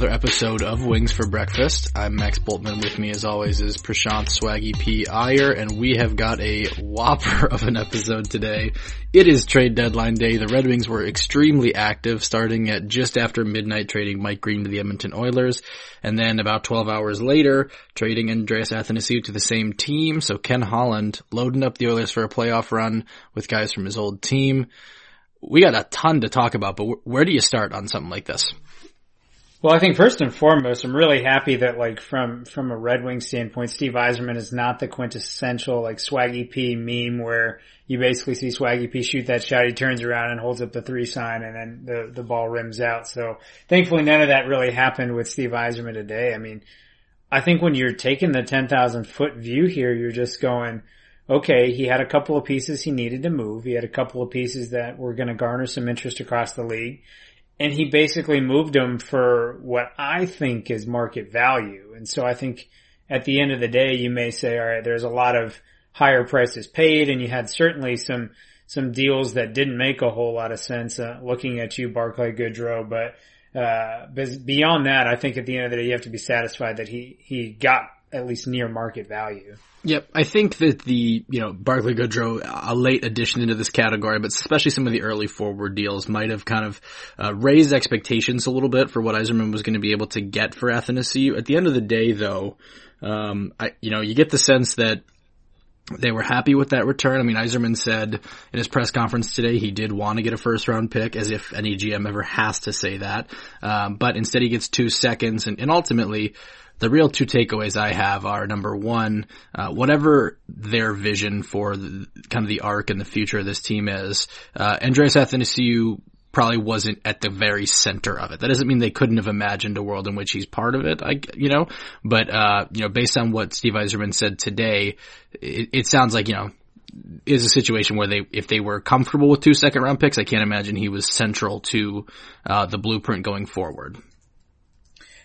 another episode of Wings for Breakfast. I'm Max Bultman. With me, as always, is Prashant Swaggy P. Iyer, and we have got a whopper of an episode today. It is trade deadline day. The Red Wings were extremely active, starting at just after midnight, trading Mike Green to the Edmonton Oilers, and then about 12 hours later, trading Andreas Athanasiou to the same team. So Ken Holland loading up the Oilers for a playoff run with guys from his old team we got a ton to talk about, but where do you start on something like this? Well, I think first and foremost, I'm really happy that like from, from a Red Wing standpoint, Steve Yzerman is not the quintessential like Swaggy P meme where you basically see Swaggy P shoot that shot, he turns around and holds up the three sign and then the, the ball rims out. So thankfully none of that really happened with Steve Yzerman today. I mean, I think when you're taking the 10,000 foot view here, you're just going, okay, he had a couple of pieces he needed to move. He had a couple of pieces that were going to garner some interest across the league. And he basically moved them for what I think is market value. And so I think at the end of the day, you may say, all right, there's a lot of higher prices paid and you had certainly some, some deals that didn't make a whole lot of sense, uh, looking at you, Barclay Goodrow, but, uh, beyond that, I think at the end of the day, you have to be satisfied that he, he got at least near market value. Yep, I think that the you know Barclay Goodrow, a late addition into this category, but especially some of the early forward deals might have kind of uh, raised expectations a little bit for what Yzerman was going to be able to get for Athanasiou. At the end of the day, though, um, I you know you get the sense that they were happy with that return. I mean, Yzerman said in his press conference today he did want to get a first round pick, as if any GM ever has to say that. Um, but instead he gets two seconds, and, and ultimately the real two takeaways I have are number one, uh, whatever their vision for the, kind of the arc and the future of this team is, uh, Andreas Athanasiou probably wasn't at the very center of it. That doesn't mean they couldn't have imagined a world in which he's part of it, I, you know, but, uh, you know, based on what Steve Yzerman said today, it, it sounds like, you know, is a situation where they, if they were comfortable with two second round picks, I can't imagine he was central to, uh, the blueprint going forward.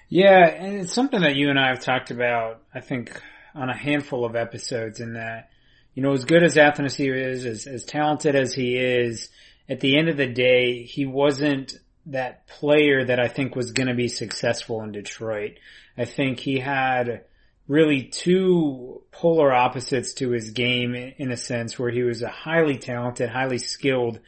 Yeah, and it's something that you and I have talked about, I think, on a handful of episodes in that, you know, as good as Athanasiou is, as, as talented as he is, at the end of the day, he wasn't that player that I think was going to be successful in Detroit. I think he had really two polar opposites to his game in a sense where he was a highly talented, highly skilled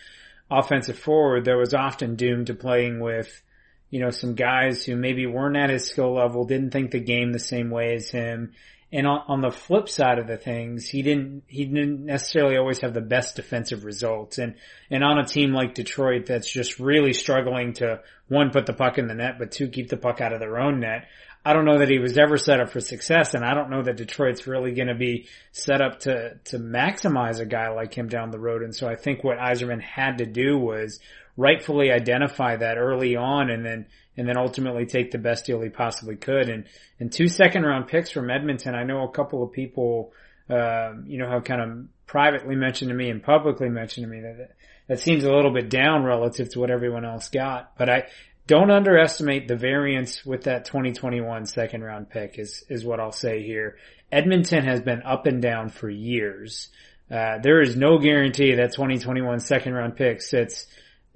offensive forward that was often doomed to playing with you know, some guys who maybe weren't at his skill level, didn't think the game the same way as him. And on, on, the flip side of the things, he didn't, he didn't necessarily always have the best defensive results. And, and on a team like Detroit that's just really struggling to one, put the puck in the net, but two, keep the puck out of their own net. I don't know that he was ever set up for success and I don't know that Detroit's really going to be set up to, to maximize a guy like him down the road. And so I think what Yzerman had to do was rightfully identify that early on and then and then ultimately take the best deal he possibly could. And and two second round picks from Edmonton, I know a couple of people uh, you know have kind of privately mentioned to me and publicly mentioned to me that that seems a little bit down relative to what everyone else got. But I don't underestimate the variance with that 2021 second round pick is is what I'll say here. Edmonton has been up and down for years. Uh, there is no guarantee that 2021 second round pick sits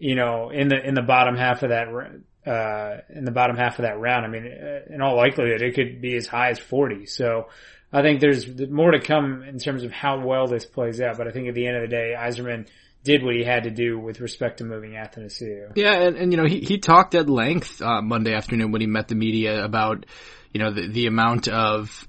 you know, in the in the bottom half of that uh, in the bottom half of that round. I mean, uh, in all likelihood, it could be as high as 40. So I think there's more to come in terms of how well this plays out. But I think at the end of the day, Yzerman did what he had to do with respect to moving Athanasiou. Yeah, and, and you know, he, he talked at length uh, Monday afternoon when he met the media about, you know, the, the amount of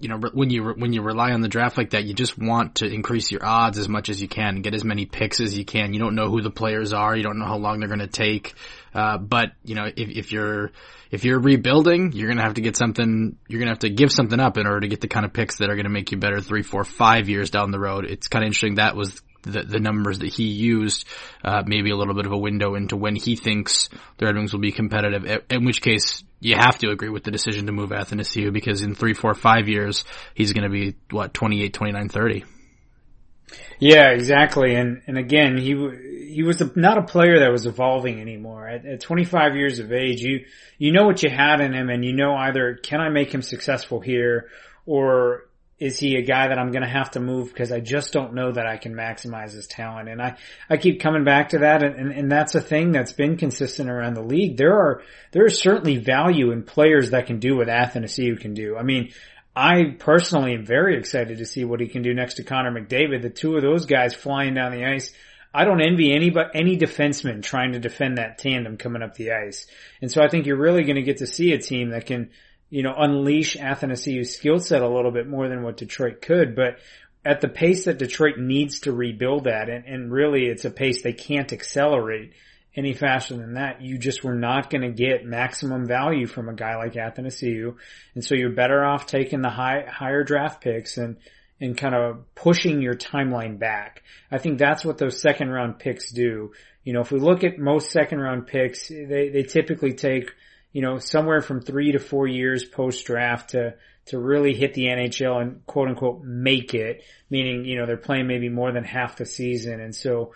you know, when you when you rely on the draft like that, you just want to increase your odds as much as you can, and get as many picks as you can. You don't know who the players are, you don't know how long they're going to take. Uh, but you know, if, if you're if you're rebuilding, you're going to have to get something. You're going to have to give something up in order to get the kind of picks that are going to make you better three, four, five years down the road. It's kind of interesting. That was the, the numbers that he used, uh, maybe a little bit of a window into when he thinks the Red Wings will be competitive. In which case, you have to agree with the decision to move Athanasiou because in three, four, five years, he's going to be what 28, 29, 30. Yeah, exactly. And and again, he he was a, not a player that was evolving anymore. At, at 25 years of age, you you know what you had in him, and you know either can I make him successful here, or is he a guy that I'm going to have to move because I just don't know that I can maximize his talent? And I, I keep coming back to that. And, and, and that's a thing that's been consistent around the league. There are, there is certainly value in players that can do what Athanasiou can do. I mean, I personally am very excited to see what he can do next to Connor McDavid. The two of those guys flying down the ice. I don't envy any but any defenseman trying to defend that tandem coming up the ice. And so I think you're really going to get to see a team that can you know, unleash Athanasiou's skill set a little bit more than what Detroit could, but at the pace that Detroit needs to rebuild at, and, and really it's a pace they can't accelerate any faster than that, you just were not going to get maximum value from a guy like Athanasiou. And so you're better off taking the high, higher draft picks and, and kind of pushing your timeline back. I think that's what those second round picks do. You know, if we look at most second round picks, they, they typically take you know, somewhere from three to four years post draft to, to really hit the NHL and quote unquote make it, meaning, you know, they're playing maybe more than half the season. And so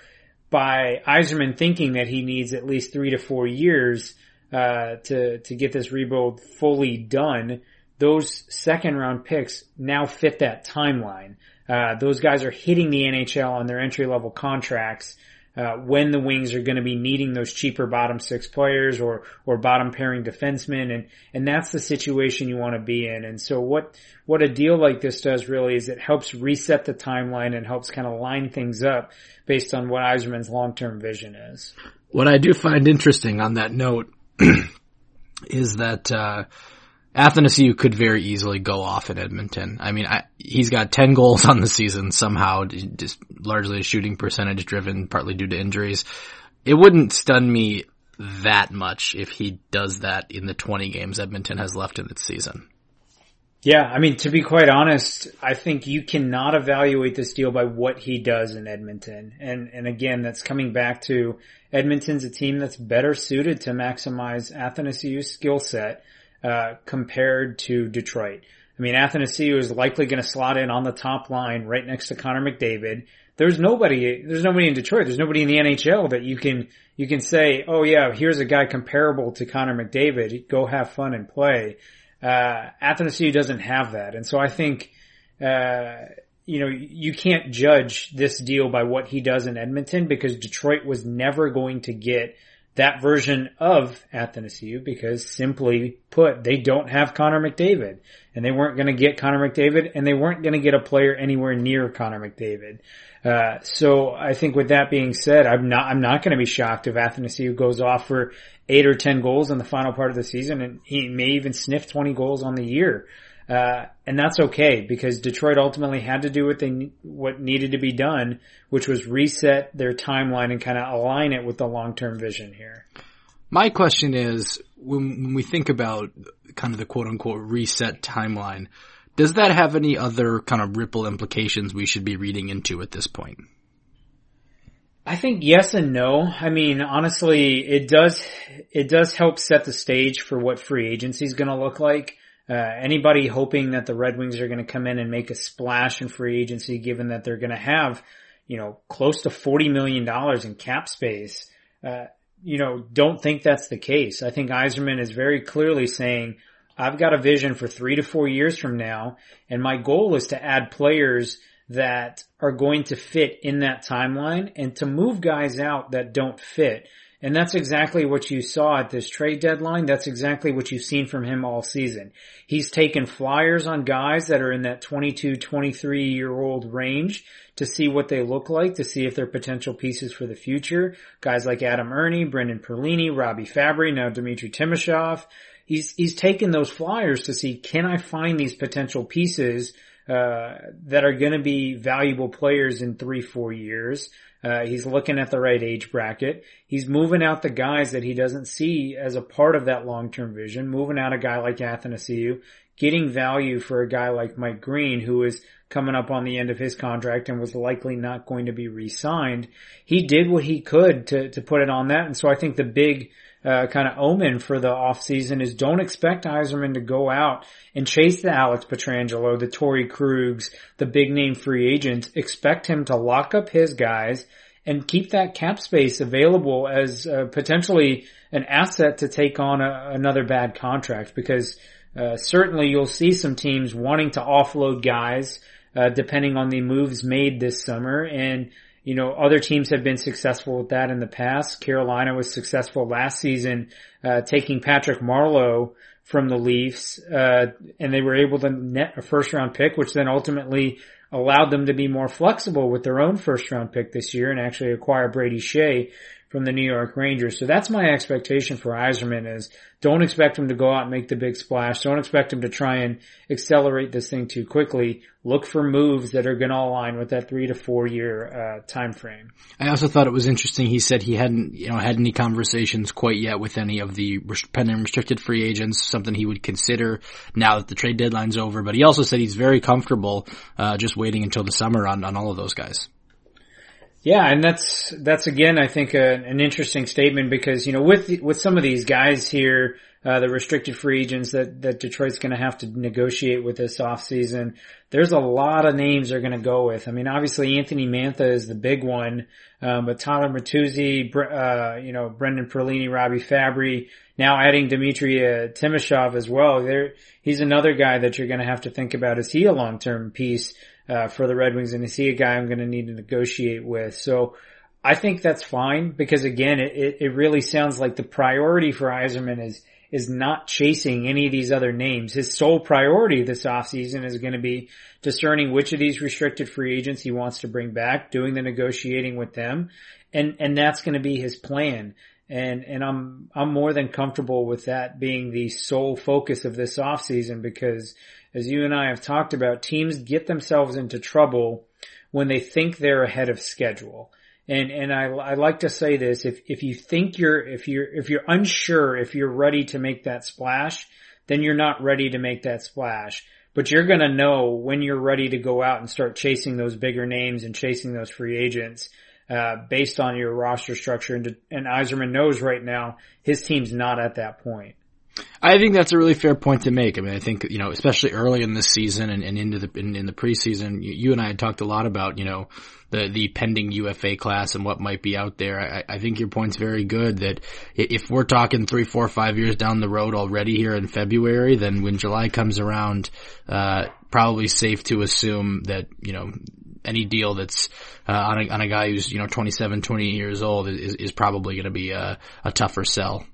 by Yzerman thinking that he needs at least three to four years, uh, to, to get this rebuild fully done, those second round picks now fit that timeline. Uh, those guys are hitting the NHL on their entry level contracts uh, when the Wings are going to be needing those cheaper bottom six players or or bottom pairing defensemen, and and that's the situation you want to be in. And so what what a deal like this does really is it helps reset the timeline and helps kind of line things up based on what Yzerman's long term vision is. What I do find interesting on that note is that. Uh, Athanasiou could very easily go off in Edmonton. I mean, I, he's got 10 goals on the season somehow, just largely a shooting percentage driven, partly due to injuries. It wouldn't stun me that much if he does that in the 20 games Edmonton has left in its season. Yeah, I mean, to be quite honest, I think you cannot evaluate this deal by what he does in Edmonton. And, and again, that's coming back to Edmonton's a team that's better suited to maximize Athanasiou's skill set uh, compared to Detroit. I mean, Athanasiou is likely going to slot in on the top line right next to Connor McDavid. There's nobody, there's nobody in Detroit. There's nobody in the NHL that you can, you can say, oh yeah, here's a guy comparable to Connor McDavid. Go have fun and play. Uh, Athanasiou doesn't have that. And so I think, uh, you know, you can't judge this deal by what he does in Edmonton because Detroit was never going to get that version of Athanasiou because simply put, they don't have Connor McDavid and they weren't going to get Connor McDavid and they weren't going to get a player anywhere near Connor McDavid. Uh, so I think with that being said, I'm not, I'm not going to be shocked if Athanasiou goes off for eight or 10 goals in the final part of the season and he may even sniff 20 goals on the year. Uh, and that's okay because Detroit ultimately had to do what they what needed to be done, which was reset their timeline and kind of align it with the long term vision here. My question is, when, when we think about kind of the quote unquote reset timeline, does that have any other kind of ripple implications we should be reading into at this point? I think yes and no. I mean, honestly, it does, it does help set the stage for what free agency is going to look like. Uh, anybody hoping that the Red Wings are going to come in and make a splash in free agency, given that they're going to have, you know, close to forty million dollars in cap space, uh, you know, don't think that's the case. I think Yzerman is very clearly saying, I've got a vision for three to four years from now, and my goal is to add players that are going to fit in that timeline and to move guys out that don't fit. And that's exactly what you saw at this trade deadline. That's exactly what you've seen from him all season. He's taken flyers on guys that are in that 22, 23 year old range to see what they look like, to see if they're potential pieces for the future. Guys like Adam Erne, Brendan Perlini, Robbie Fabbri, now Dmitry Timashov. He's, he's taken those flyers to see, can I find these potential pieces uh, that are going to be valuable players in three, four years. Uh, he's looking at the right age bracket. He's moving out the guys that he doesn't see as a part of that long-term vision, moving out a guy like Athanasiu, getting value for a guy like Mike Green, who is coming up on the end of his contract and was likely not going to be re-signed. He did what he could to, to put it on that. And so I think the big, uh, kind of omen for the offseason is don't expect Yzerman to go out and chase the Alex Pietrangelo, the Torey Krug's, the big name free agents. Expect him to lock up his guys and keep that cap space available as uh, potentially an asset to take on a, another bad contract because uh, certainly you'll see some teams wanting to offload guys, uh, depending on the moves made this summer. And, you know, other teams have been successful with that in the past. Carolina was successful last season, uh, taking Patrick Marleau from the Leafs, uh, and they were able to net a first round pick, which then ultimately allowed them to be more flexible with their own first round pick this year and actually acquire Brady Skjei from the New York Rangers. So that's my expectation for Yzerman is don't expect him to go out and make the big splash. Don't expect him to try and accelerate this thing too quickly. Look for moves that are going to align with that three to four year uh, time frame. I also thought it was interesting. He said he hadn't, you know, had any conversations quite yet with any of the pending restricted free agents. Something he would consider now that the trade deadline's over. But he also said he's very comfortable uh, just waiting until the summer on on all of those guys. Yeah, and that's that's again, I think, a, an interesting statement because you know with with some of these guys here, uh, the restricted free agents that that Detroit's going to have to negotiate with this offseason, there's a lot of names they're going to go with. I mean, obviously Anthony Mantha is the big one, um, but Tyler Bertuzzi, uh, you know, Brendan Perlini, Robbie Fabbri, now adding Dmitry uh, Timashov as well. There, he's another guy that you're going to have to think about. Is he a long term piece? Uh, for the Red Wings and to see a guy I'm going to need to negotiate with. So I think that's fine because again, it, it really sounds like the priority for Yzerman is, is not chasing any of these other names. His sole priority this offseason is going to be discerning which of these restricted free agents he wants to bring back, doing the negotiating with them. And, and that's going to be his plan. And, and I'm, I'm more than comfortable with that being the sole focus of this offseason because as you and I have talked about, teams get themselves into trouble when they think they're ahead of schedule. And, and I, I like to say this, if, if you think you're, if you're, if you're unsure if you're ready to make that splash, then you're not ready to make that splash. But you're gonna know when you're ready to go out and start chasing those bigger names and chasing those free agents, uh, based on your roster structure. And, and Yzerman knows right now his team's not at that point. I think that's a really fair point to make. I mean, I think, you know, especially early in this season and, and into the, in, in, the preseason, you, you, and I had talked a lot about, you know, the, the pending UFA class and what might be out there. I, I think your point's very good that if we're talking three, four, five years down the road already here in February, then when July comes around, uh, probably safe to assume that, you know, any deal that's uh, on, a, on a guy who's you know 27, 28 years old is, is probably going to be a, a tougher sell.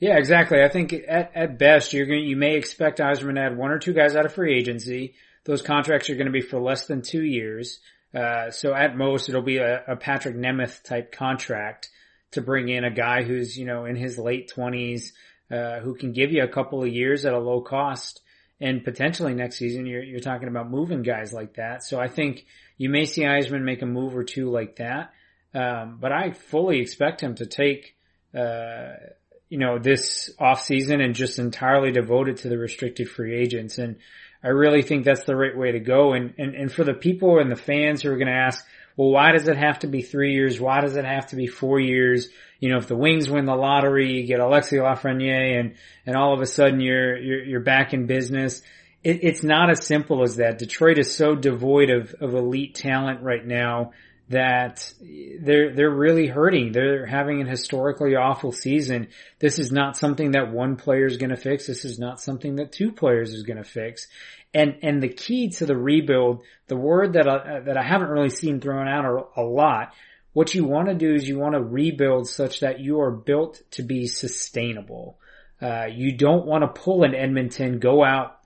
Yeah, exactly. I think at, at best, you're going you may expect Yzerman to add one or two guys out of free agency. Those contracts are going to be for less than two years. Uh, so at most, it'll be a, a Patrik Nemeth type contract to bring in a guy who's, you know, in his late twenties, uh, who can give you a couple of years at a low cost. And potentially next season, you're, you're talking about moving guys like that. So I think you may see Yzerman make a move or two like that. Um, but I fully expect him to take, uh, you know, this off season and just entirely devoted to the restricted free agents. And I really think that's the right way to go. And, and, and for the people and the fans who are going to ask, well, why does it have to be three years? Why does it have to be four years? You know, if the Wings win the lottery, you get Alexi Lafreniere and, and all of a sudden you're, you're, you're back in business. It, it's not as simple as that. Detroit is so devoid of, of elite talent right now that they're they're really hurting. They're having an historically awful season. This is not something that one player is going to fix. This is not something that two players is going to fix. And and the key to the rebuild, the word that I, that I haven't really seen thrown out a, lot. What you want to do is you want to rebuild such that you are built to be sustainable. Uh, you don't want to pull an Edmonton, go out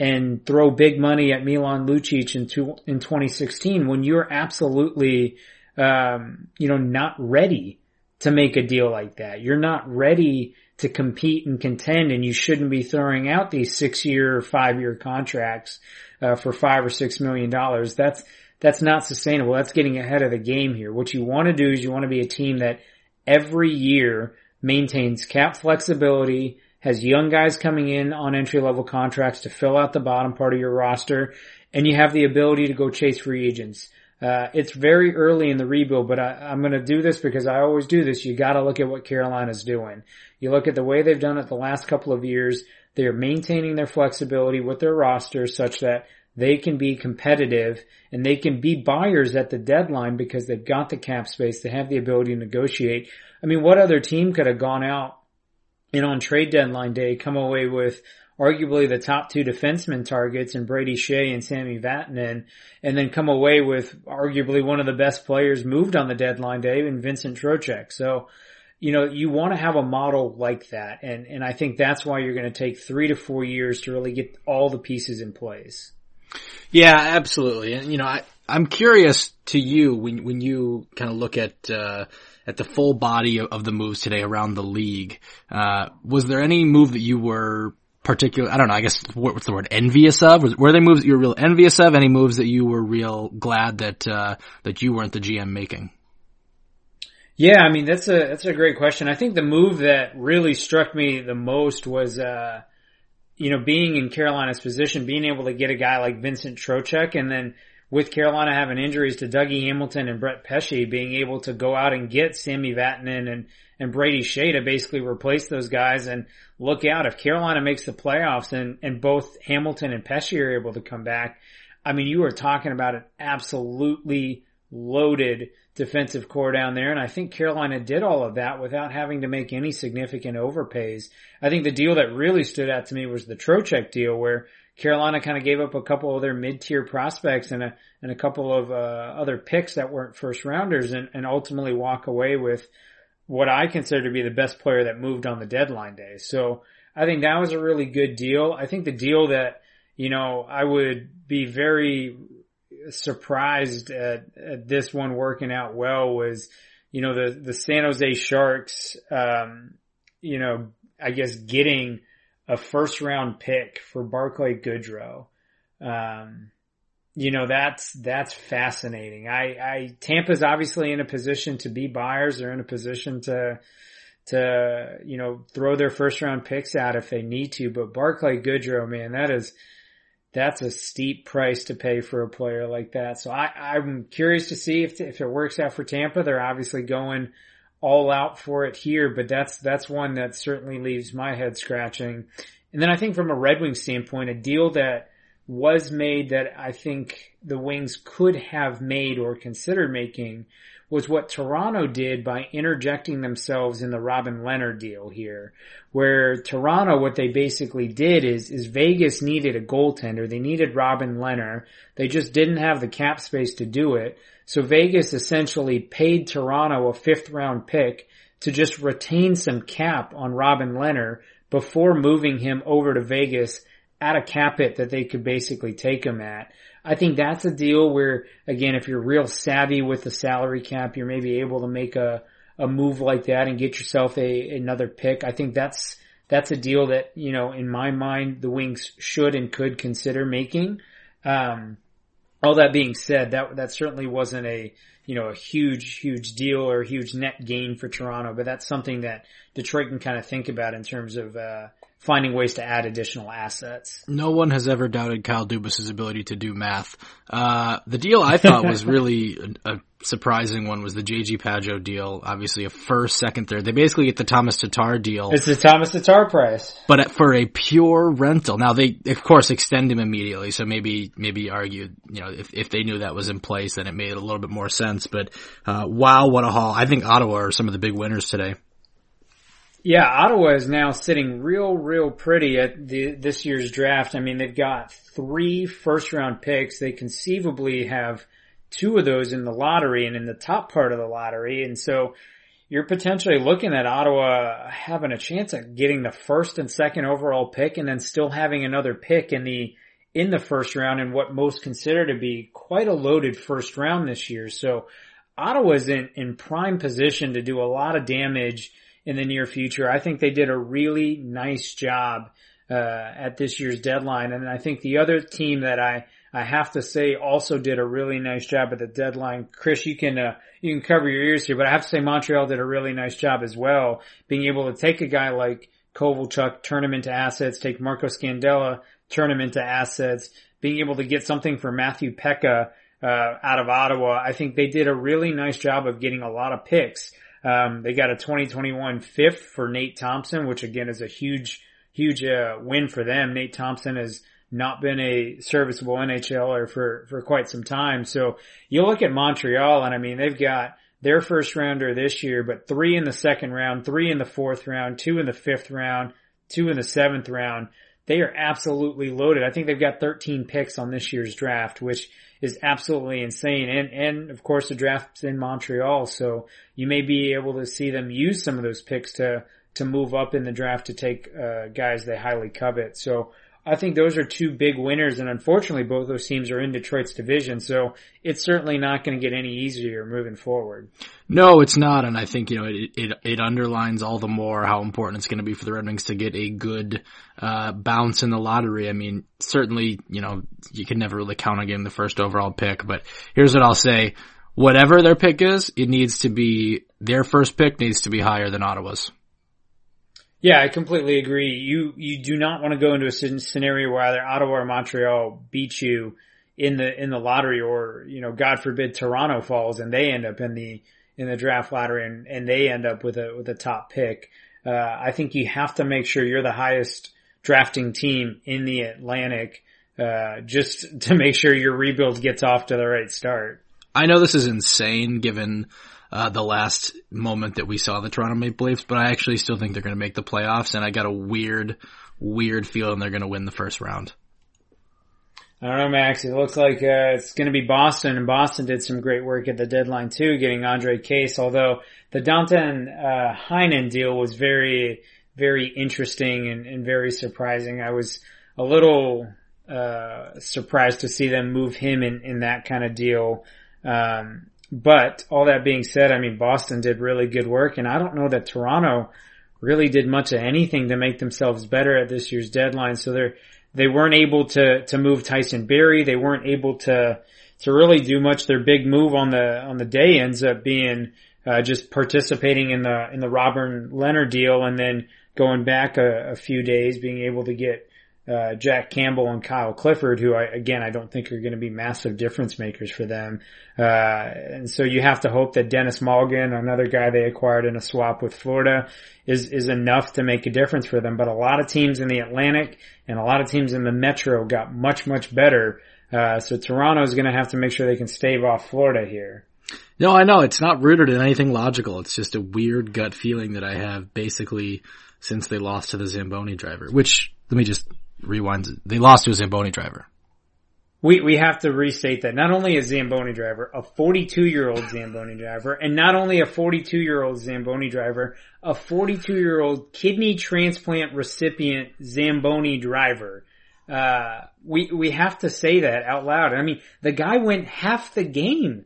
and throw big money at Milan Lucic in, two, in 2016 when you're absolutely, um, you know, not ready to make a deal like that. You're not ready to compete and contend and you shouldn't be throwing out these six year five year contracts, uh, for five or six million dollars. That's, that's not sustainable. That's getting ahead of the game here. What you want to do is you want to be a team that every year maintains cap flexibility, has young guys coming in on entry level contracts to fill out the bottom part of your roster, and you have the ability to go chase free agents. Uh, it's very early in the rebuild, but I, am going to do this because I always do this. You got to look at what Carolina's doing. You look at the way they've done it the last couple of years. They are maintaining their flexibility with their roster such that they can be competitive and they can be buyers at the deadline because they've got the cap space. They have the ability to negotiate. I mean, what other team could have gone out and on trade deadline day come away with arguably the top two defenseman targets in Brady Skjei and Sami Vatanen, and then come away with arguably one of the best players moved on the deadline day in Vincent Trocheck. So, you know, you want to have a model like that. And, and I think that's why you're going to take three to four years to really get all the pieces in place. Yeah, absolutely. And, you know, I, I'm curious to you when, when you kind of look at, uh, at the full body of, the moves today around the league. Uh, was there any move that you were particular, I don't know, I guess what's the word, envious of? Was, were there moves that you were real envious of? Any moves that you were real glad that, uh, that you weren't the GM making? Yeah, I mean that's a that's a great question. I think the move that really struck me the most was uh you know being in Carolina's position, being able to get a guy like Vincent Trocheck and then with Carolina having injuries to Dougie Hamilton and Brett Pesce, being able to go out and get Sami Vatanen and and Brady Skjei to basically replace those guys and look out if Carolina makes the playoffs and and both Hamilton and Pesce are able to come back. I mean, you are talking about an absolutely loaded defensive core down there. And I think Carolina did all of that without having to make any significant overpays. I think the deal that really stood out to me was the Trocheck deal where Carolina kind of gave up a couple of their mid-tier prospects and a, and a couple of, uh, other picks that weren't first rounders and, and ultimately walk away with what I consider to be the best player that moved on the deadline day. So I think that was a really good deal. I think the deal that, you know, I would be very surprised at, at this one working out well was, you know, the, the San Jose Sharks, um, you know, I guess getting a first round pick for Barclay Goodrow. Um, you know, that's, that's fascinating. I, I, Tampa's obviously in a position to be buyers. They're in a position to, to, you know, throw their first round picks out if they need to, but Barclay Goodrow, man, that is, that's a steep price to pay for a player like that. So I, I'm curious to see if, if it works out for Tampa. They're obviously going all out for it here, but that's, that's one that certainly leaves my head scratching. And then I think from a Red Wing standpoint, a deal that was made that I think the Wings could have made or considered making was what Toronto did by interjecting themselves in the Robin Lehner deal here, where Toronto, what they basically did is, is Vegas needed a goaltender. They needed Robin Lehner. They just didn't have the cap space to do it. So Vegas essentially paid Toronto a fifth round pick to just retain some cap on Robin Lehner before moving him over to Vegas at a cap hit that they could basically take him at. I think that's a deal where, again, if you're real savvy with the salary cap, you're maybe able to make a, a move like that and get yourself a, another pick. I think that's, that's a deal that, you know, in my mind, the Wings should and could consider making. Um, all that being said, that, that certainly wasn't a, you know, a huge, huge deal or a huge net gain for Toronto, but that's something that Detroit can kind of think about in terms of, uh, finding ways to add additional assets. No one has ever doubted Kyle Dubas's ability to do math. Uh, the deal I thought was really a, surprising one was the JG Pageau deal. Obviously a first, second, third. They basically get the Tomas Tatar deal. It's the Tomas Tatar price. But for a pure rental. Now they, of course, extend him immediately. So maybe, maybe argue, you know, if, if they knew that was in place, then it made a little bit more sense. But, uh, wow, what a haul. I think Ottawa are some of the big winners today. Yeah, Ottawa is now sitting real, real pretty at the, this year's draft. I mean, they've got three first round picks. They conceivably have two of those in the lottery and in the top part of the lottery. And so you're potentially looking at Ottawa having a chance at getting the first and second overall pick and then still having another pick in the, in the first round in what most consider to be quite a loaded first round this year. So Ottawa's in, in prime position to do a lot of damage in the near future. I think they did a really nice job uh, at this year's deadline, and I think the other team that I I have to say also did a really nice job at the deadline. Chris, you can uh, you can cover your ears here, but I have to say Montreal did a really nice job as well, being able to take a guy like Kovalchuk, turn him into assets, take Marco Scandella, turn him into assets, being able to get something for Matthew Peca uh, out of Ottawa. I think they did a really nice job of getting a lot of picks. Um, they got a 2021 fifth for Nate Thompson, which again is a huge, huge uh, win for them. Nate Thompson has not been a serviceable NHLer for for quite some time. So you look at Montreal, and I mean they've got their first rounder this year, but three in the second round, three in the fourth round, two in the fifth round, two in the seventh round. they are absolutely loaded. I think they've got 13 picks on this year's draft, which is absolutely insane. And, and of course the draft's in Montreal, so you may be able to see them use some of those picks to, to move up in the draft to take, uh, guys they highly covet. So I think those are two big winners, and unfortunately, both those teams are in Detroit's division, so it's certainly not going to get any easier moving forward. No, it's not, and I think you know it it, it underlines all the more how important it's going to be for the Red Wings to get a good uh, bounce in the lottery. I mean, certainly, you know, you can never really count on getting the first overall pick, but here's what I'll say: whatever their pick is, it needs to be their first pick needs to be higher than Ottawa's. Yeah, I completely agree. You you do not want to go into a scenario where either Ottawa or Montreal beat you in the in the lottery, or you know, God forbid, Toronto falls and they end up in the in the draft lottery and, and they end up with a with a top pick. Uh, I think you have to make sure you're the highest drafting team in the Atlantic, uh, just to make sure your rebuild gets off to the right start. I know this is insane given uh, the last moment that we saw the Toronto Maple Leafs, but I actually still think they're going to make the playoffs, and I got a weird, weird feeling they're going to win the first round. I don't know, Max. It looks like uh, it's going to be Boston, and Boston did some great work at the deadline too, getting Ondrej Kase. Although the Danton uh, Heinen deal was very, very interesting and, and very surprising. I was a little uh, surprised to see them move him in, in that kind of deal. Um, but all that being said, I mean, Boston did really good work and I don't know that Toronto really did much of anything to make themselves better at this year's deadline. So they're, they weren't able to, to move Tyson Barrie. They weren't able to, to really do much. Their big move on the, on the day ends up being, uh, just participating in the, in the Robin Lehner deal and then going back a, a few days, being able to get uh, Jack Campbell and Kyle Clifford, who I, again, I don't think are going to be massive difference makers for them. Uh, and so you have to hope that Denis Malgin, another guy they acquired in a swap with Florida, is, is enough to make a difference for them. But a lot of teams in the Atlantic and a lot of teams in the Metro got much, much better. Uh, so Toronto is going to have to make sure they can stave off Florida here. No, I know it's not rooted in anything logical. It's just a weird gut feeling that I have basically since they lost to the Zamboni driver, which let me just rewinds. They lost to a Zamboni driver. We we have to restate that not only a Zamboni driver, a 42 year old Zamboni driver, and not only a 42 year old Zamboni driver, a 42 year old kidney transplant recipient Zamboni driver. Uh, we we have to say that out loud. I mean, the guy went half the game.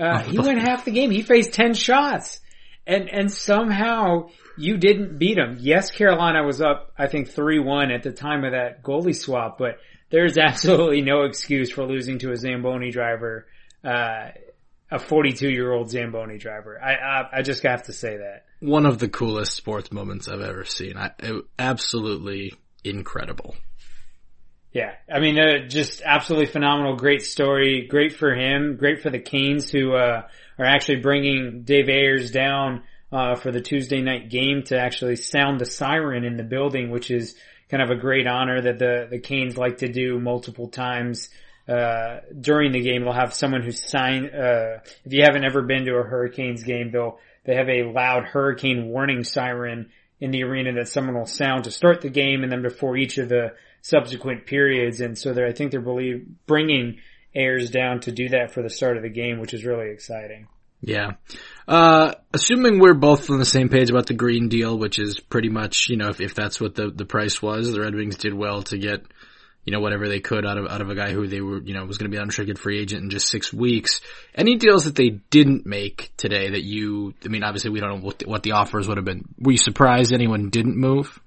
Uh, he went half the game. He faced 10 shots. And, and somehow you didn't beat them. Yes, Carolina was up, I think 3-1 at the time of that goalie swap, but there's absolutely no excuse for losing to a Zamboni driver, uh, a 42 year old Zamboni driver. I, I, I just have to say that. One of the coolest sports moments I've ever seen. I, it, absolutely incredible. Yeah, I mean, uh, just absolutely phenomenal. Great story. Great for him. Great for the Canes who uh, are actually bringing Dave Ayres down uh, for the Tuesday night game to actually sound the siren in the building, which is kind of a great honor that the the Canes like to do multiple times uh, during the game. They'll have someone who sign. Uh, if you haven't ever been to a Hurricanes game, they'll they have a loud hurricane warning siren in the arena that someone will sound to start the game, and then before each of the subsequent periods. And so I think they're believe, bringing Ayres down to do that for the start of the game, which is really exciting. Yeah. Uh, assuming we're both on the same page about the green deal, which is pretty much, you know, if, if that's what the, the price was, the Red Wings did well to get, you know, whatever they could out of, out of a guy who they were, you know, was going to be an unrestricted free agent in just six weeks. Any deals that they didn't make today that you, I mean, obviously we don't know what the, what the offers would have been. Were you surprised anyone didn't move?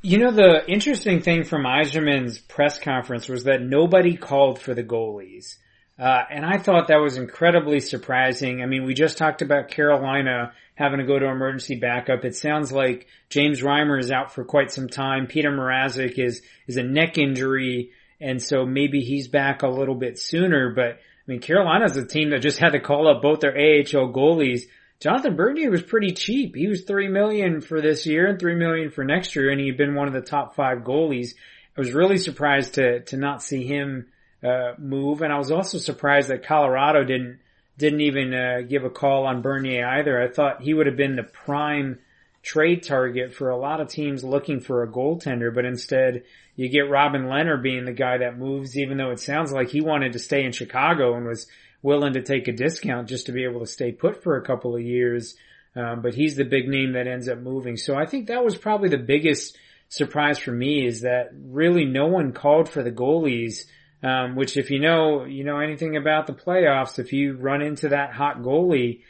You know, the interesting thing from Yzerman's press conference was that nobody called for the goalies. Uh, and I thought that was incredibly surprising. I mean, we just talked about Carolina having to go to emergency backup. It sounds like James Reimer is out for quite some time. Peter Mrazek is, is a neck injury. And so maybe he's back a little bit sooner, but I mean, Carolina's a team that just had to call up both their AHL goalies Jonathan Bernier was pretty cheap. He was three million for this year and three million for next year, and he'd been one of the top five goalies. I was really surprised to to not see him uh, move, and I was also surprised that Colorado didn't didn't even uh, give a call on Bernier either. I thought he would have been the prime trade target for a lot of teams looking for a goaltender, but instead you get Robin Lehner being the guy that moves, even though it sounds like he wanted to stay in Chicago and was willing to take a discount just to be able to stay put for a couple of years. Um, but he's the big name that ends up moving. So I think that was probably the biggest surprise for me is that really no one called for the goalies. Um, which if you know, you know anything about the playoffs, if you run into that hot goalie,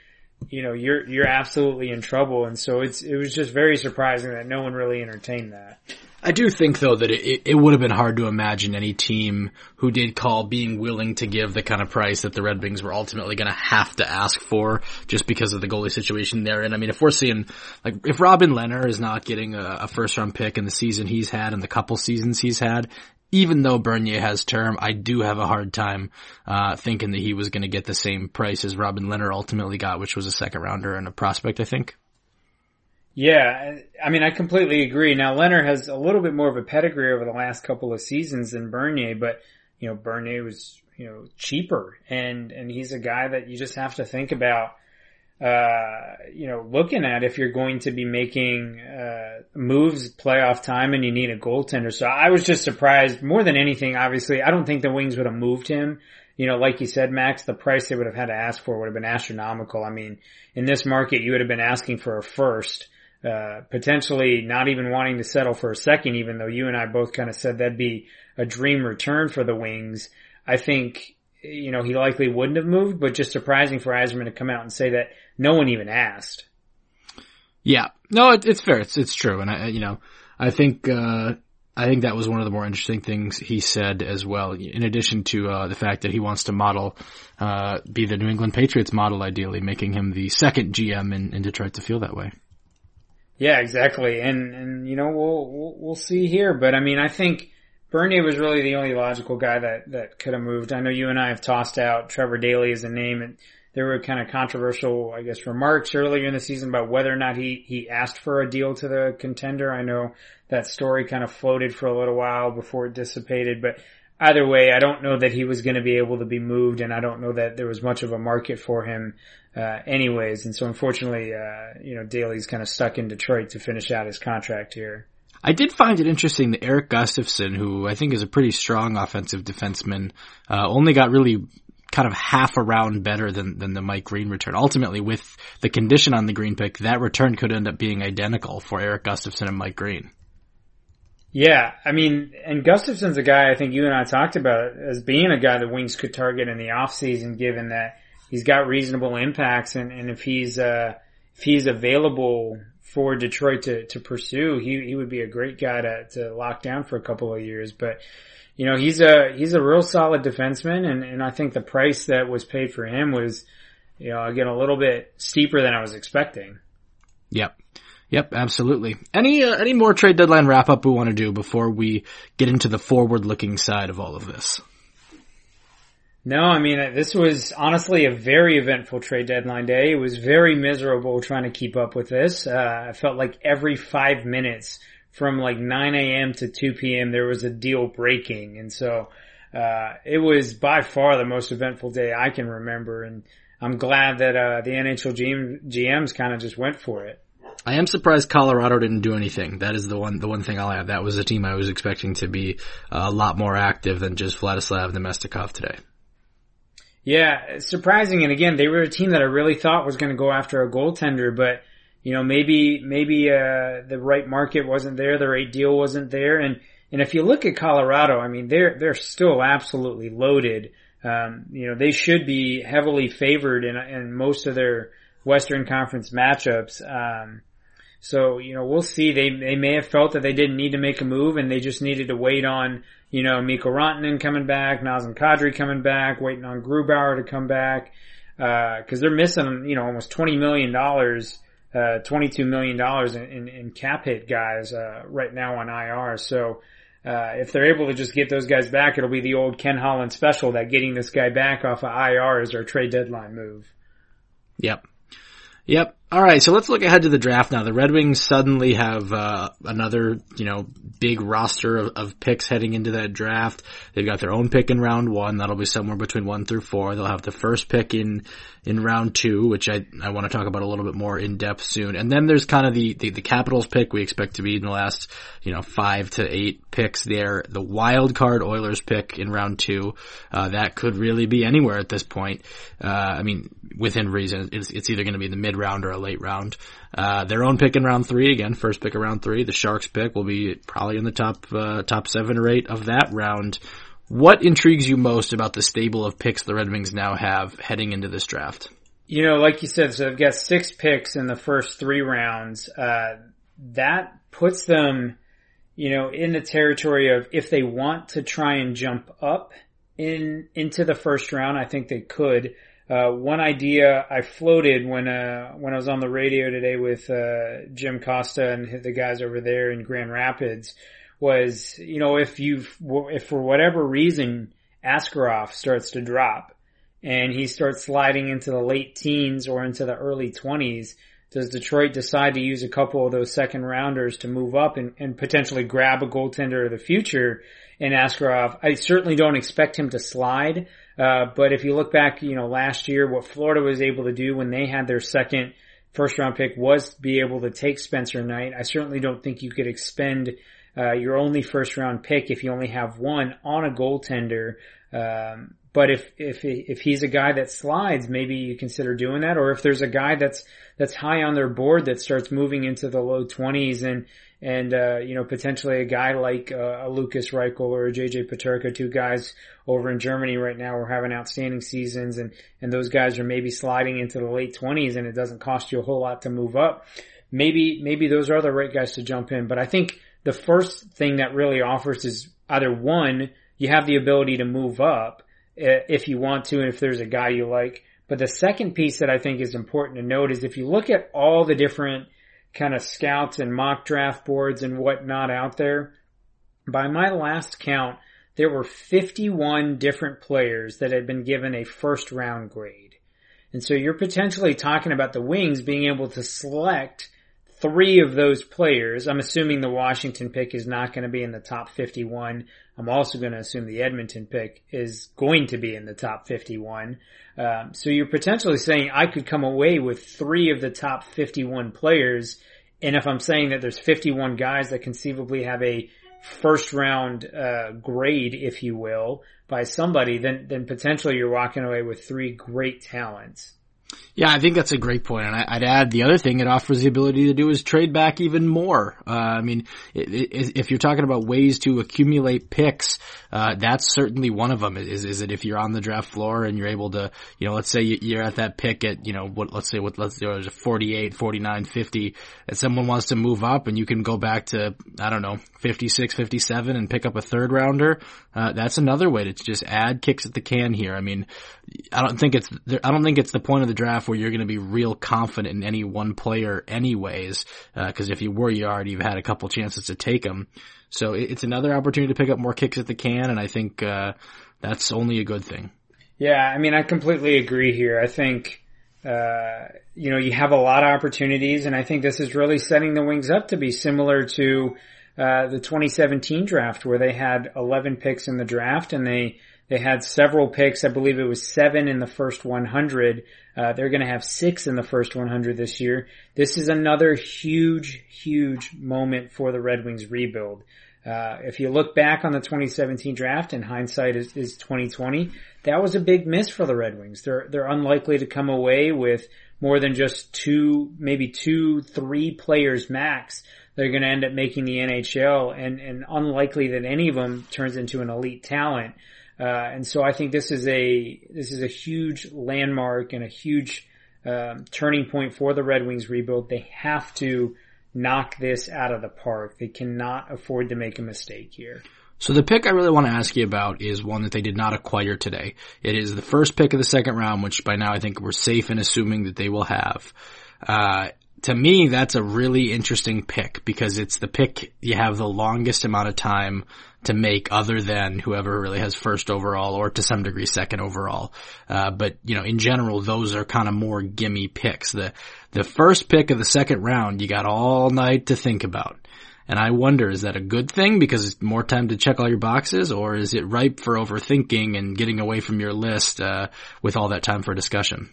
you know, you're, you're absolutely in trouble. And so it's, it was just very surprising that no one really entertained that. I do think though that it, it would have been hard to imagine any team who did call being willing to give the kind of price that the Red Wings were ultimately going to have to ask for just because of the goalie situation they're in. I mean, if we're seeing, like, if Robin Lehner is not getting a, a first round pick in the season he's had and the couple seasons he's had, even though Bernier has term, I do have a hard time uh, thinking that he was going to get the same price as Robin Lehner ultimately got, which was a second rounder and a prospect, I think. Yeah, I mean, I completely agree. Now, Lehner has a little bit more of a pedigree over the last couple of seasons than Bernier, but you know, Bernier was you know cheaper, and and he's a guy that you just have to think about uh, you know, looking at if you're going to be making, uh, moves playoff time and you need a goaltender. So I was just surprised more than anything. Obviously, I don't think the Wings would have moved him. You know, like you said, Max, the price they would have had to ask for would have been astronomical. I mean, in this market, you would have been asking for a first, uh, potentially not even wanting to settle for a second, even though you and I both kind of said that'd be a dream return for the Wings. I think, you know, he likely wouldn't have moved, but just surprising for Yzerman to come out and say that no one even asked. Yeah, no, it, it's fair. It's it's true, and I, you know, I think uh, I think that was one of the more interesting things he said as well. In addition to uh, the fact that he wants to model, uh, be the New England Patriots model, ideally, making him the second GM in, in Detroit to feel that way. Yeah, exactly, and and you know we'll we'll, we'll see here, but I mean I think. Bernier was really the only logical guy that, that could have moved. I know you and I have tossed out Trevor Daley as a name and there were kind of controversial, I guess, remarks earlier in the season about whether or not he, he asked for a deal to the contender. I know that story kind of floated for a little while before it dissipated, but either way, I don't know that he was going to be able to be moved and I don't know that there was much of a market for him, uh, anyways. And so unfortunately, uh, you know, Daley's kind of stuck in Detroit to finish out his contract here. I did find it interesting that Erik Gustafsson, who I think is a pretty strong offensive defenseman, uh, only got really kind of half a round better than, than the Mike Green return. Ultimately, with the condition on the Green pick, that return could end up being identical for Erik Gustafsson and Mike Green. Yeah, I mean, and Gustafsson's a guy I think you and I talked about as being a guy the Wings could target in the offseason given that he's got reasonable impacts and, and if he's, uh, if he's available for Detroit to, to pursue, he, he would be a great guy to, to lock down for a couple of years. But you know, he's a, he's a real solid defenseman and, and I think the price that was paid for him was, you know, again, a little bit steeper than I was expecting. Yep. Yep, absolutely. Any, uh, any more trade deadline wrap up we want to do before we get into the forward looking side of all of this? No, I mean, this was honestly a very eventful trade deadline day. It was very miserable trying to keep up with this. Uh, I felt like every five minutes from like 9 a.m. to 2 p.m. there was a deal breaking. And so, uh, it was by far the most eventful day I can remember. And I'm glad that, uh, the NHL GM, GMs kind of just went for it. I am surprised Colorado didn't do anything. That is the one, the one thing I'll add. That was a team I was expecting to be a lot more active than just Vladislav Namestnikov today. Yeah, surprising. And again, they were a team that I really thought was going to go after a goaltender, but you know, maybe, maybe, uh, the right market wasn't there, the right deal wasn't there. And, and if you look at Colorado, I mean, they're, they're still absolutely loaded. Um, you know, they should be heavily favored in, in most of their Western Conference matchups. Um, so, you know, we'll see. They, they may have felt that they didn't need to make a move and they just needed to wait on, you know, Mikko Rantanen coming back, Nazem Kadri coming back, waiting on Grubauer to come back. Uh, cause they're missing, you know, almost $20 million uh, $22 million in, in, in, cap hit guys, uh, right now on IR. So, uh, if they're able to just get those guys back, it'll be the old Ken Holland special that getting this guy back off of IR is our trade deadline move. Yep. Yep. All right, so let's look ahead to the draft now. The Red Wings suddenly have uh, another, you know, big roster of, of, picks heading into that draft. They've got their own pick in round one. That'll be somewhere between one through four. They'll have the first pick in in round two, which I I want to talk about a little bit more in depth soon. And then there's kind of the, the the Capitals pick we expect to be in the last, you know, five to eight picks there. The wild card Oilers pick in round two. Uh, that could really be anywhere at this point. Uh, I mean, within reason, it's, it's either going to be the mid round or a late round. Uh, their own pick in round three again, first pick of round three. The Sharks pick will be probably in the top uh, top seven or eight of that round. What intrigues you most about the stable of picks the Red Wings now have heading into this draft? You know, like you said, so they've got six picks in the first three rounds. Uh, that puts them, you know, in the territory of if they want to try and jump up in into the first round, I think they could. Uh, one idea I floated when uh, when I was on the radio today with uh, Jim Costa and the guys over there in Grand Rapids was, you know, if you if for whatever reason Askarov starts to drop and he starts sliding into the late teens or into the early twenties, does Detroit decide to use a couple of those second rounders to move up and, and potentially grab a goaltender of the future in Askarov? I certainly don't expect him to slide. Uh, but if you look back, you know, last year, what Florida was able to do when they had their second first round pick was be able to take Spencer Knight. I certainly don't think you could expend uh, your only first round pick if you only have one on a goaltender. Um, but if if if he's a guy that slides, maybe you consider doing that. Or if there's a guy that's that's high on their board that starts moving into the low twenties and and uh, you know potentially a guy like uh, a Lukas Reichel or a JJ Peterka, two guys over in Germany right now are having outstanding seasons, and and those guys are maybe sliding into the late twenties, and it doesn't cost you a whole lot to move up. Maybe maybe those are the right guys to jump in, but I think the first thing that really offers is either one, you have the ability to move up uh, if you want to, and if there's a guy you like. But the second piece that I think is important to note is if you look at all the different kind of scouts and mock draft boards and whatnot out there. By my last count, there were 51 different players that had been given a first round grade. And so you're potentially talking about the Wings being able to select three of those players. I'm assuming the Washington pick is not going to be in the top 51. I'm also going to assume the Edmonton pick is going to be in the top 51. Um, so you're potentially saying I could come away with three of the top 51 players. And if I'm saying that there's 51 guys that conceivably have a first round uh, grade, if you will, by somebody, then then potentially you're walking away with three great talents. Yeah, I think that's a great point. And I'd add the other thing it offers the ability to do is trade back even more. Uh, I mean, if you're talking about ways to accumulate picks, uh, that's certainly one of them. Is is it if you're on the draft floor and you're able to, you know, let's say you're at that pick at, you know, what let's say what let's say there's a 48, 49, 50, and someone wants to move up and you can go back to I don't know 56, 57 and pick up a third rounder. Uh, that's another way to just add kicks at the can here. I mean, I don't think it's I don't think it's the point of the draft where you're going to be real confident in any one player anyways, because uh, if you were, you already have had a couple chances to take them. So it's another opportunity to pick up more kicks at the can, and I think uh, that's only a good thing. Yeah, I mean, I completely agree here. I think, uh, you know, you have a lot of opportunities, and I think this is really setting the Wings up to be similar to uh, the 2017 draft, where they had 11 picks in the draft, and they they had several picks. I believe it was seven in the first 100. Uh, they're going to have six in the first 100 this year. This is another huge, huge moment for the Red Wings rebuild. Uh, if you look back on the 2017 draft, and hindsight is, is 2020, that was a big miss for the Red Wings. They're they're unlikely to come away with more than just two, maybe two, three players max. They're going to end up making the NHL, and and unlikely that any of them turns into an elite talent. Uh, and so I think this is a this is a huge landmark and a huge um, turning point for the Red Wings rebuild. They have to knock this out of the park. They cannot afford to make a mistake here. So the pick I really want to ask you about is one that they did not acquire today. It is the first pick of the second round, which by now I think we're safe in assuming that they will have. Uh, to me, that's a really interesting pick because it's the pick you have the longest amount of time to make other than whoever really has first overall or to some degree second overall. Uh, but you know, in general, those are kind of more gimme picks. The, the first pick of the second round, you got all night to think about. And I wonder, is that a good thing because it's more time to check all your boxes or is it ripe for overthinking and getting away from your list, uh, with all that time for discussion?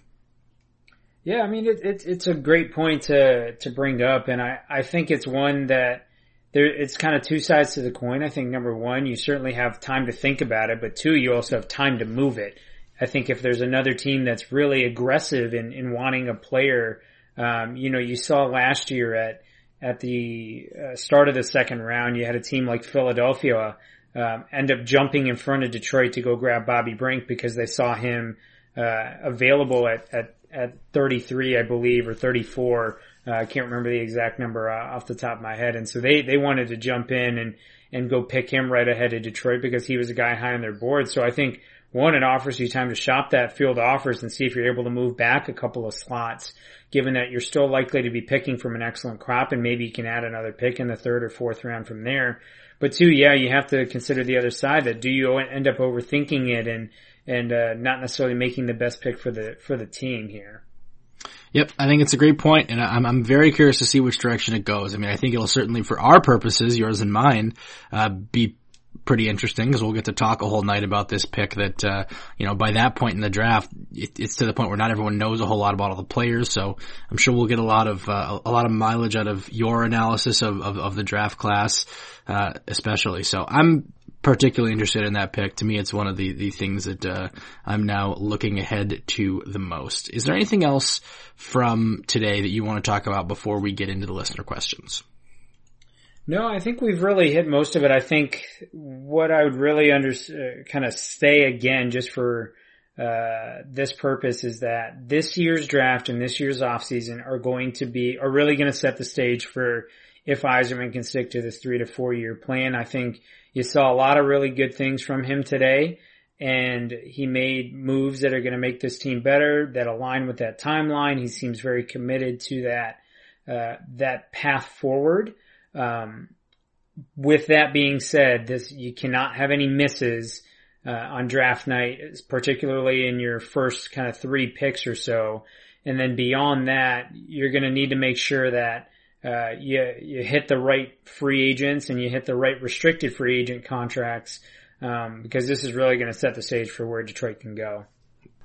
Yeah, I mean, it, it, it's a great point to, to bring up. And I, I think it's one that there, it's kind of two sides to the coin. I think number one, you certainly have time to think about it, but two, you also have time to move it. I think if there's another team that's really aggressive in, in wanting a player, um, you know, you saw last year at, at the uh, start of the second round, you had a team like Philadelphia um, end up jumping in front of Detroit to go grab Bobby Brink because they saw him uh, available at, at at 33, I believe, or 34. Uh, I can't remember the exact number uh, off the top of my head. And so they, they wanted to jump in and, and go pick him right ahead of Detroit because he was a guy high on their board. So I think one, it offers you time to shop that field of offers and see if you're able to move back a couple of slots, given that you're still likely to be picking from an excellent crop and maybe you can add another pick in the third or fourth round from there. But two, yeah, you have to consider the other side that do you end up overthinking it and, and uh, not necessarily making the best pick for the for the team here. Yep, I think it's a great point, and I'm I'm very curious to see which direction it goes. I mean, I think it'll certainly, for our purposes, yours and mine, uh, be pretty interesting because we'll get to talk a whole night about this pick that, uh, you know, by that point in the draft, it, it's to the point where not everyone knows a whole lot about all the players. So I'm sure we'll get a lot of, uh, a lot of mileage out of your analysis of, of, of the draft class, uh, especially. So I'm particularly interested in that pick. To me, it's one of the, the things that, uh, I'm now looking ahead to the most. Is there anything else from today that you want to talk about before we get into the listener questions? No, I think we've really hit most of it. I think what I would really under, uh, kind of say again, just for, uh, this purpose is that this year's draft and this year's offseason are going to be, are really going to set the stage for if Yzerman can stick to this three to four year plan. I think you saw a lot of really good things from him today and he made moves that are going to make this team better that align with that timeline. He seems very committed to that, uh, that path forward. Um, with that being said, this, you cannot have any misses, uh, on draft night, particularly in your first kind of three picks or so. And then beyond that, you're going to need to make sure that uh, you you hit the right free agents and you hit the right restricted free agent contracts um, because this is really going to set the stage for where Detroit can go.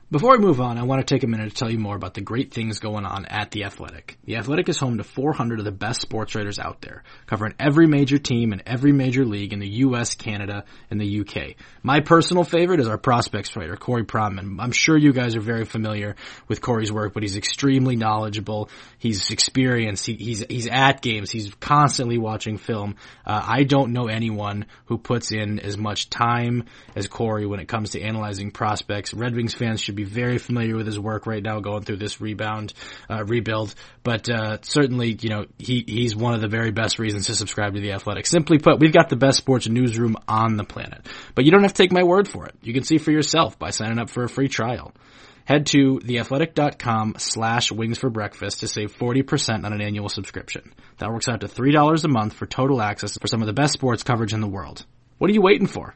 Before we move on, I want to take a minute to tell you more about the great things going on at The Athletic. The Athletic is home to 400 of the best sports writers out there, covering every major team and every major league in the US, Canada, and the UK. My personal favorite is our prospects writer, Corey Pronman. I'm sure you guys are very familiar with Corey's work, but he's extremely knowledgeable. He's experienced. He, he's, he's at games. He's constantly watching film. Uh, I don't know anyone who puts in as much time as Corey when it comes to analyzing prospects. Red Wings fans should be very familiar with his work right now, going through this rebound uh, rebuild. But uh, certainly, you know, he he's one of the very best reasons to subscribe to the Athletic. Simply put, we've got the best sports newsroom on the planet. But you don't have to take my word for it. You can see for yourself by signing up for a free trial. Head to theathletic.com slash wings for breakfast to save 40% on an annual subscription. That works out to $3 a month for total access for some of the best sports coverage in the world. What are you waiting for?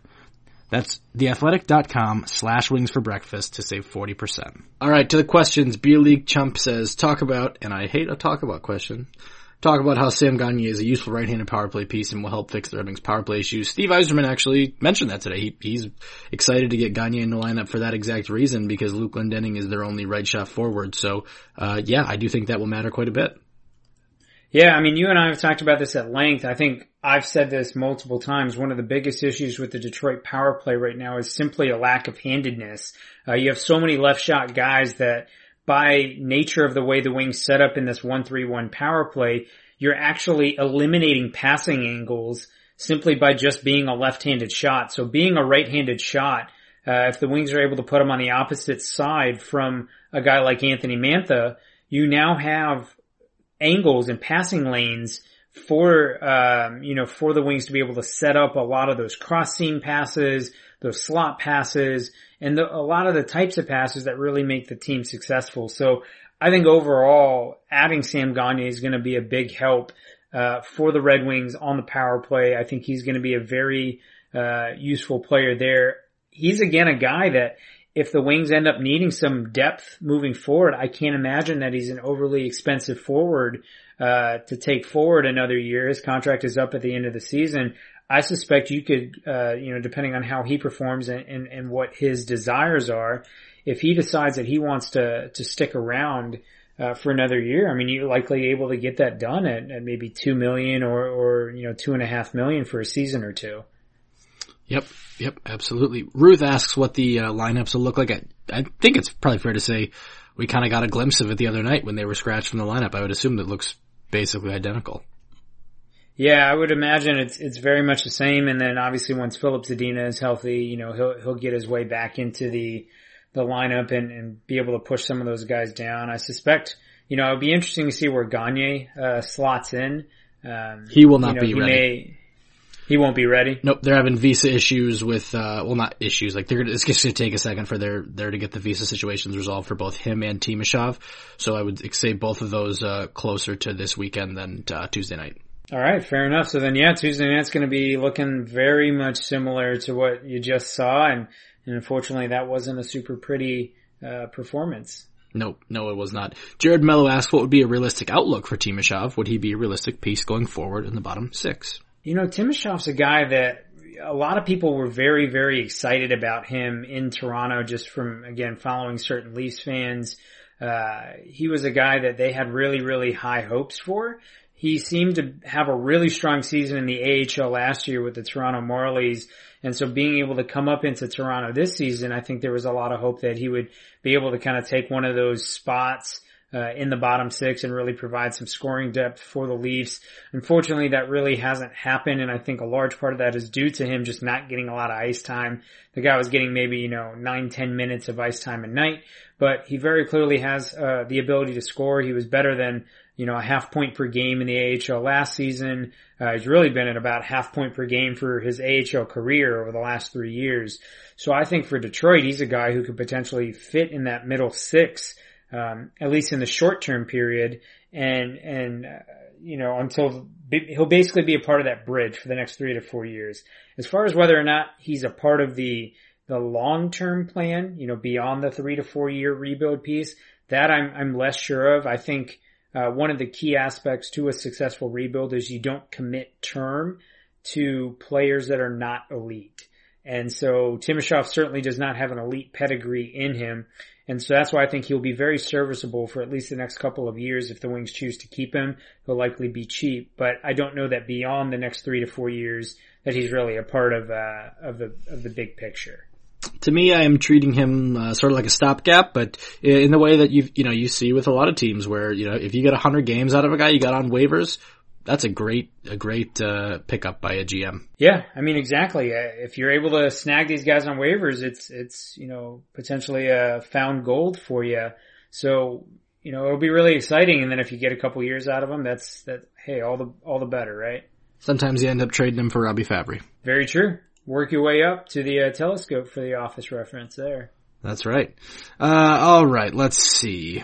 That's theathletic.com slash wings for breakfast to save 40%. Alright, to the questions. Beer League Chump says, talk about, and I hate a talk about question, talk about how Sam Gagner is a useful right-handed power play piece and will help fix the Red Wings power play issues. Steve Yzerman actually mentioned that today. He, he's excited to get Gagner in the lineup for that exact reason because Luke Glendening is their only right shot forward. So, uh, yeah, I do think that will matter quite a bit. Yeah, I mean, you and I have talked about this at length. I think I've said this multiple times. One of the biggest issues with the Detroit power play right now is simply a lack of handedness. Uh, you have so many left shot guys that by nature of the way the wings set up in this 1-3-1 power play, you're actually eliminating passing angles simply by just being a left-handed shot. So being a right-handed shot, uh, if the wings are able to put them on the opposite side from a guy like Anthony Mantha, you now have angles and passing lanes for um, you know for the wings to be able to set up a lot of those cross seam passes, those slot passes, and the, a lot of the types of passes that really make the team successful. So I think overall adding Sam Gagner is going to be a big help uh, for the Red Wings on the power play. I think he's going to be a very uh, useful player there. He's again a guy that if the Wings end up needing some depth moving forward, I can't imagine that he's an overly expensive forward uh, to take forward another year. His contract is up at the end of the season. I suspect you could, uh, you know, depending on how he performs and, and, and, what his desires are, if he decides that he wants to, to stick around, uh, for another year, I mean, you're likely able to get that done at, at maybe two million or, or, you know, two and a half million for a season or two. Yep. Yep. Absolutely. Ruth asks what the uh, lineups will look like. I, I think it's probably fair to say we kind of got a glimpse of it the other night when they were scratched from the lineup. I would assume that looks basically identical. Yeah, I would imagine it's it's very much the same. And then obviously once Filip Zadina is healthy, you know he'll he'll get his way back into the the lineup and, and be able to push some of those guys down. I suspect you know it'd be interesting to see where Gagner uh, slots in. Um, he will not you know, be ready. May, he won't be ready. Nope, they're having visa issues with, uh, well not issues, like they're, it's just gonna take a second for their, there to get the visa situations resolved for both him and Timashov. So I would say both of those, uh, closer to this weekend than, uh, Tuesday night. All right, fair enough. So then, yeah, Tuesday night's going to be looking very much similar to what you just saw, and, and unfortunately, that wasn't a super pretty uh, performance. No, no, it was not. Jared Mello asked what would be a realistic outlook for Timashov. Would he be a realistic piece going forward in the bottom six? You know, Timashov's a guy that a lot of people were very, very excited about him in Toronto just from, again, following certain Leafs fans. Uh, he was a guy that they had really, really high hopes for. He seemed to have a really strong season in the AHL last year with the Toronto Marlies. And so being able to come up into Toronto this season, I think there was a lot of hope that he would be able to kind of take one of those spots uh, in the bottom six and really provide some scoring depth for the Leafs. Unfortunately, that really hasn't happened, and I think a large part of that is due to him just not getting a lot of ice time. The guy was getting maybe you know nine, ten minutes of ice time a night, but he very clearly has uh, the ability to score. He was better than you know a half point per game in the AHL last season. Uh, he's really been at about half point per game for his AHL career over the last three years. So I think for Detroit, he's a guy who could potentially fit in that middle six um, at least in the short term period, and and uh, you know until he'll basically be a part of that bridge for the next three to four years. As far as whether or not he's a part of the the long term plan, you know, beyond the three to four year rebuild piece, that I'm I'm less sure of. I think uh, one of the key aspects to a successful rebuild is you don't commit term to players that are not elite. And so Timashov certainly does not have an elite pedigree in him. And so that's why I think he'll be very serviceable for at least the next couple of years. If the Wings choose to keep him, he'll likely be cheap. But I don't know that beyond the next three to four years that he's really a part of uh, of the of the big picture. To me, I am treating him uh, sort of like a stopgap, but in the way that you you know you see with a lot of teams, where you know if you get hundred games out of a guy, you got on waivers that's a great a great uh, pickup by a GM. Yeah, I mean exactly. Uh, if you're able to snag these guys on waivers, it's it's you know potentially a found gold for you. So you know it'll be really exciting. And then if you get a couple years out of them, that's that. Hey, all the all the better, right? Sometimes you end up trading them for Robby Fabbri. Very true. Work your way up to the uh, telescope for the office reference there. That's right. Uh, all right, let's see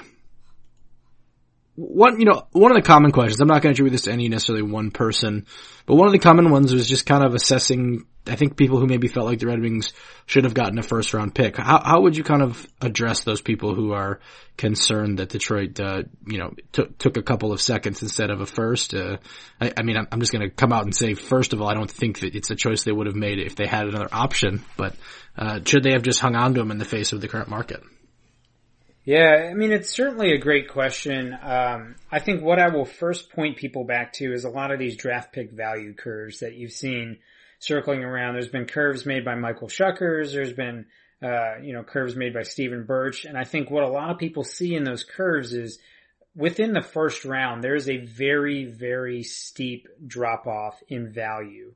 one, you know, one of the common questions, I'm not going to attribute this to any necessarily one person, but one of the common ones was just kind of assessing, I think people who maybe felt like the Red Wings should have gotten a first round pick. How, how would you kind of address those people who are concerned that Detroit, uh, you know, t- took a couple of seconds instead of a first? Uh, I, I, mean, I'm, I'm just going to come out and say, first of all, I don't think that it's a choice they would have made if they had another option, but, uh, should they have just hung on to him in the face of the current market? Yeah, I mean, it's certainly a great question. Um, I think what I will first point people back to is a lot of these draft pick value curves that you've seen circling around. There's been curves made by Michael Schuckers. There's been, uh, you know, curves made by Stephen Burtch. And I think what a lot of people see in those curves is within the first round, there is a very, very steep drop off in value.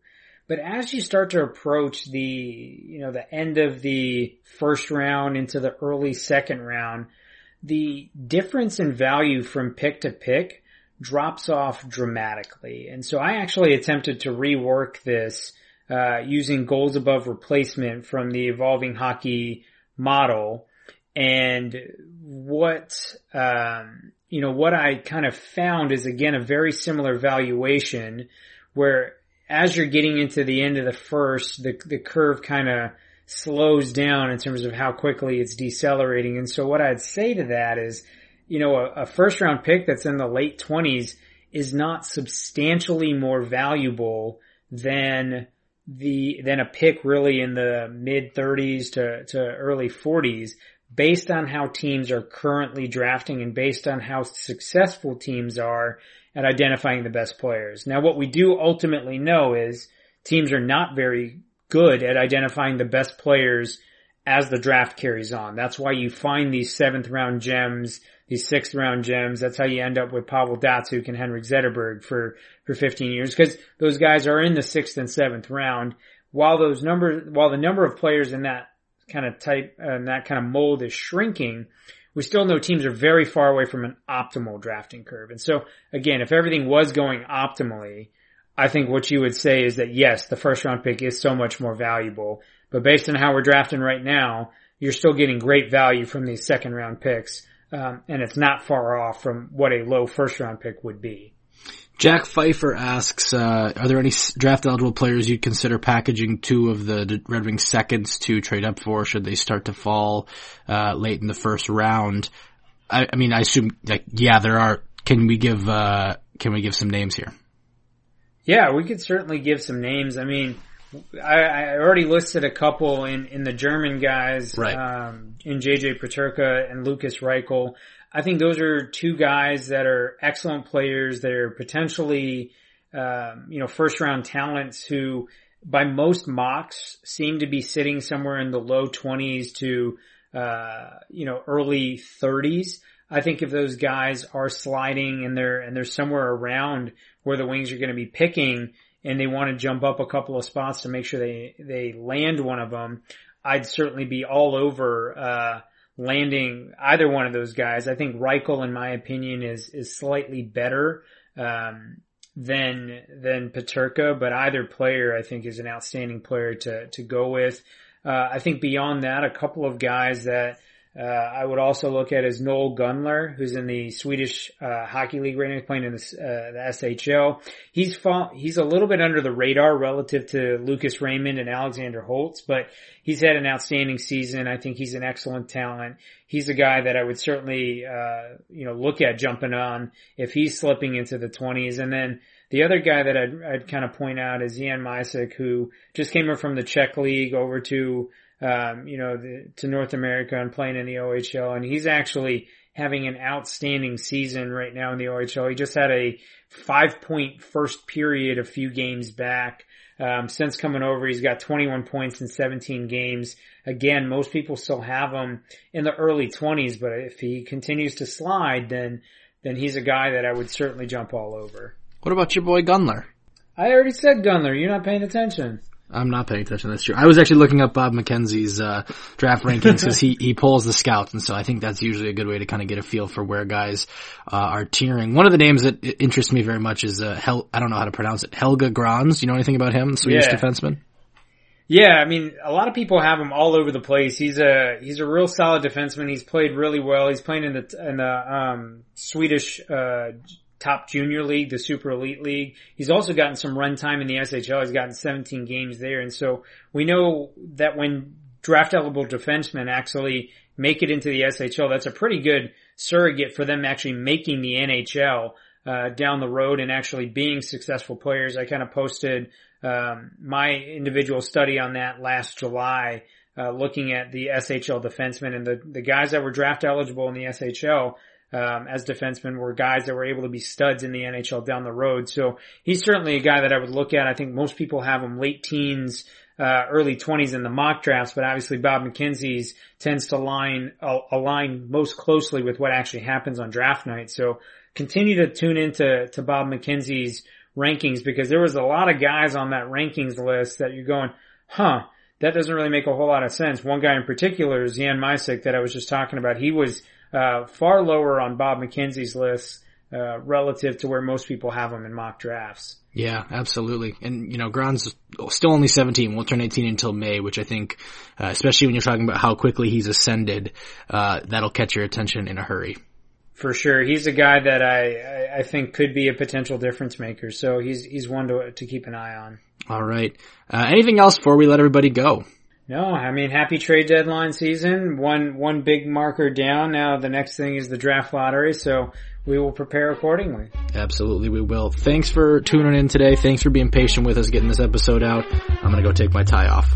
But as you start to approach the, you know, the end of the first round into the early second round, the difference in value from pick to pick drops off dramatically. And so I actually attempted to rework this uh, using goals above replacement from the evolving hockey model. And what, um, you know, what I kind of found is again a very similar valuation where as you're getting into the end of the first, the, the curve kind of slows down in terms of how quickly it's decelerating. And so what I'd say to that is, you know, a, a first round pick that's in the late twenties is not substantially more valuable than the, than a pick really in the mid thirties to, to early forties based on how teams are currently drafting and based on how successful teams are at identifying the best players. Now what we do ultimately know is teams are not very good at identifying the best players as the draft carries on. That's why you find these seventh round gems, these sixth round gems. That's how you end up with Pavel Datsyuk and Henrik Zetterberg for, for 15 years because those guys are in the sixth and seventh round. While those numbers, while the number of players in that kind of type and uh, that kind of mold is shrinking, we still know teams are very far away from an optimal drafting curve. And so again, if everything was going optimally, I think what you would say is that yes, the first round pick is so much more valuable, but based on how we're drafting right now, you're still getting great value from these second round picks. Um, and it's not far off from what a low first round pick would be. Jack Pfeiffer asks, uh, are there any draft eligible players you'd consider packaging two of the Red Wings seconds to trade up for should they start to fall, uh, late in the first round? I, I, mean, I assume, like, yeah, there are, can we give, uh, can we give some names here? Yeah, we could certainly give some names. I mean, I, I already listed a couple in, in the German guys, right. um, in JJ Peterka and Lukas Reichel. I think those are two guys that are excellent players. They're potentially, um, you know, first round talents who by most mocks seem to be sitting somewhere in the low twenties to, uh, you know, early thirties. I think if those guys are sliding and they're, and they're somewhere around where the wings are going to be picking and they want to jump up a couple of spots to make sure they, they land one of them, I'd certainly be all over, uh, landing either one of those guys. I think Reichel, in my opinion, is is slightly better um, than than Peterka, but either player I think is an outstanding player to to go with. Uh, I think beyond that, a couple of guys that uh, I would also look at as Noel Gunler, who's in the Swedish uh, Hockey League right now, playing in the, uh, the SHL. He's he's a little bit under the radar relative to Lucas Raymond and Alexander Holtz, but he's had an outstanding season. I think he's an excellent talent. He's a guy that I would certainly uh, you know look at jumping on if he's slipping into the 20s. And then the other guy that I'd, I'd kind of point out is Jan Mysak, who just came from the Czech League over to um, you know, the, to North America and playing in the OHL. And he's actually having an outstanding season right now in the OHL. He just had a five point first period a few games back. Um, since coming over, he's got 21 points in 17 games. Again, most people still have him in the early 20s, but if he continues to slide, then, then he's a guy that I would certainly jump all over. What about your boy Gunler? I already said Gunler. You're not paying attention. I'm not paying attention. That's true. I was actually looking up Bob McKenzie's uh, draft rankings because he he pulls the scouts, and so I think that's usually a good way to kind of get a feel for where guys uh, are tiering. One of the names that interests me very much is uh, Hel- I don't know how to pronounce it. Helge Grans. You know anything about him? Swedish yeah. defenseman. Yeah, I mean, a lot of people have him all over the place. He's a he's a real solid defenseman. He's played really well. He's playing in the in the um, Swedish uh, top junior league, the super elite league. He's also gotten some run time in the SHL. He's gotten 17 games there. And so we know that when draft eligible defensemen actually make it into the SHL, that's a pretty good surrogate for them actually making the NHL, uh, down the road and actually being successful players. I kind of posted, um, my individual study on that last July, uh, looking at the SHL defensemen and the, the guys that were draft eligible in the SHL um, as defensemen were guys that were able to be studs in the NHL down the road. So he's certainly a guy that I would look at. I think most people have him late teens, uh, early twenties in the mock drafts, but obviously Bob McKenzie's tends to line, uh, align most closely with what actually happens on draft night. So continue to tune into, to Bob McKenzie's rankings because there was a lot of guys on that rankings list that you're going, huh, that doesn't really make a whole lot of sense. One guy in particular is Jan Mysak that I was just talking about. He was uh, far lower on Bob McKenzie's list uh, relative to where most people have him in mock drafts. Yeah, absolutely. And, you know, Grans still only 17, won't turn 18 until May, which I think, uh, especially when you're talking about how quickly he's ascended, uh, that'll catch your attention in a hurry. For sure. He's a guy that I, I think could be a potential difference maker. So he's, he's one to, to keep an eye on. All right. Uh, anything else before we let everybody go? No, I mean, happy trade deadline season. One, one big marker down. Now the next thing is the draft lottery. So we will prepare accordingly. Absolutely, we will. Thanks for tuning in today. Thanks for being patient with us getting this episode out. I'm going to go take my tie off.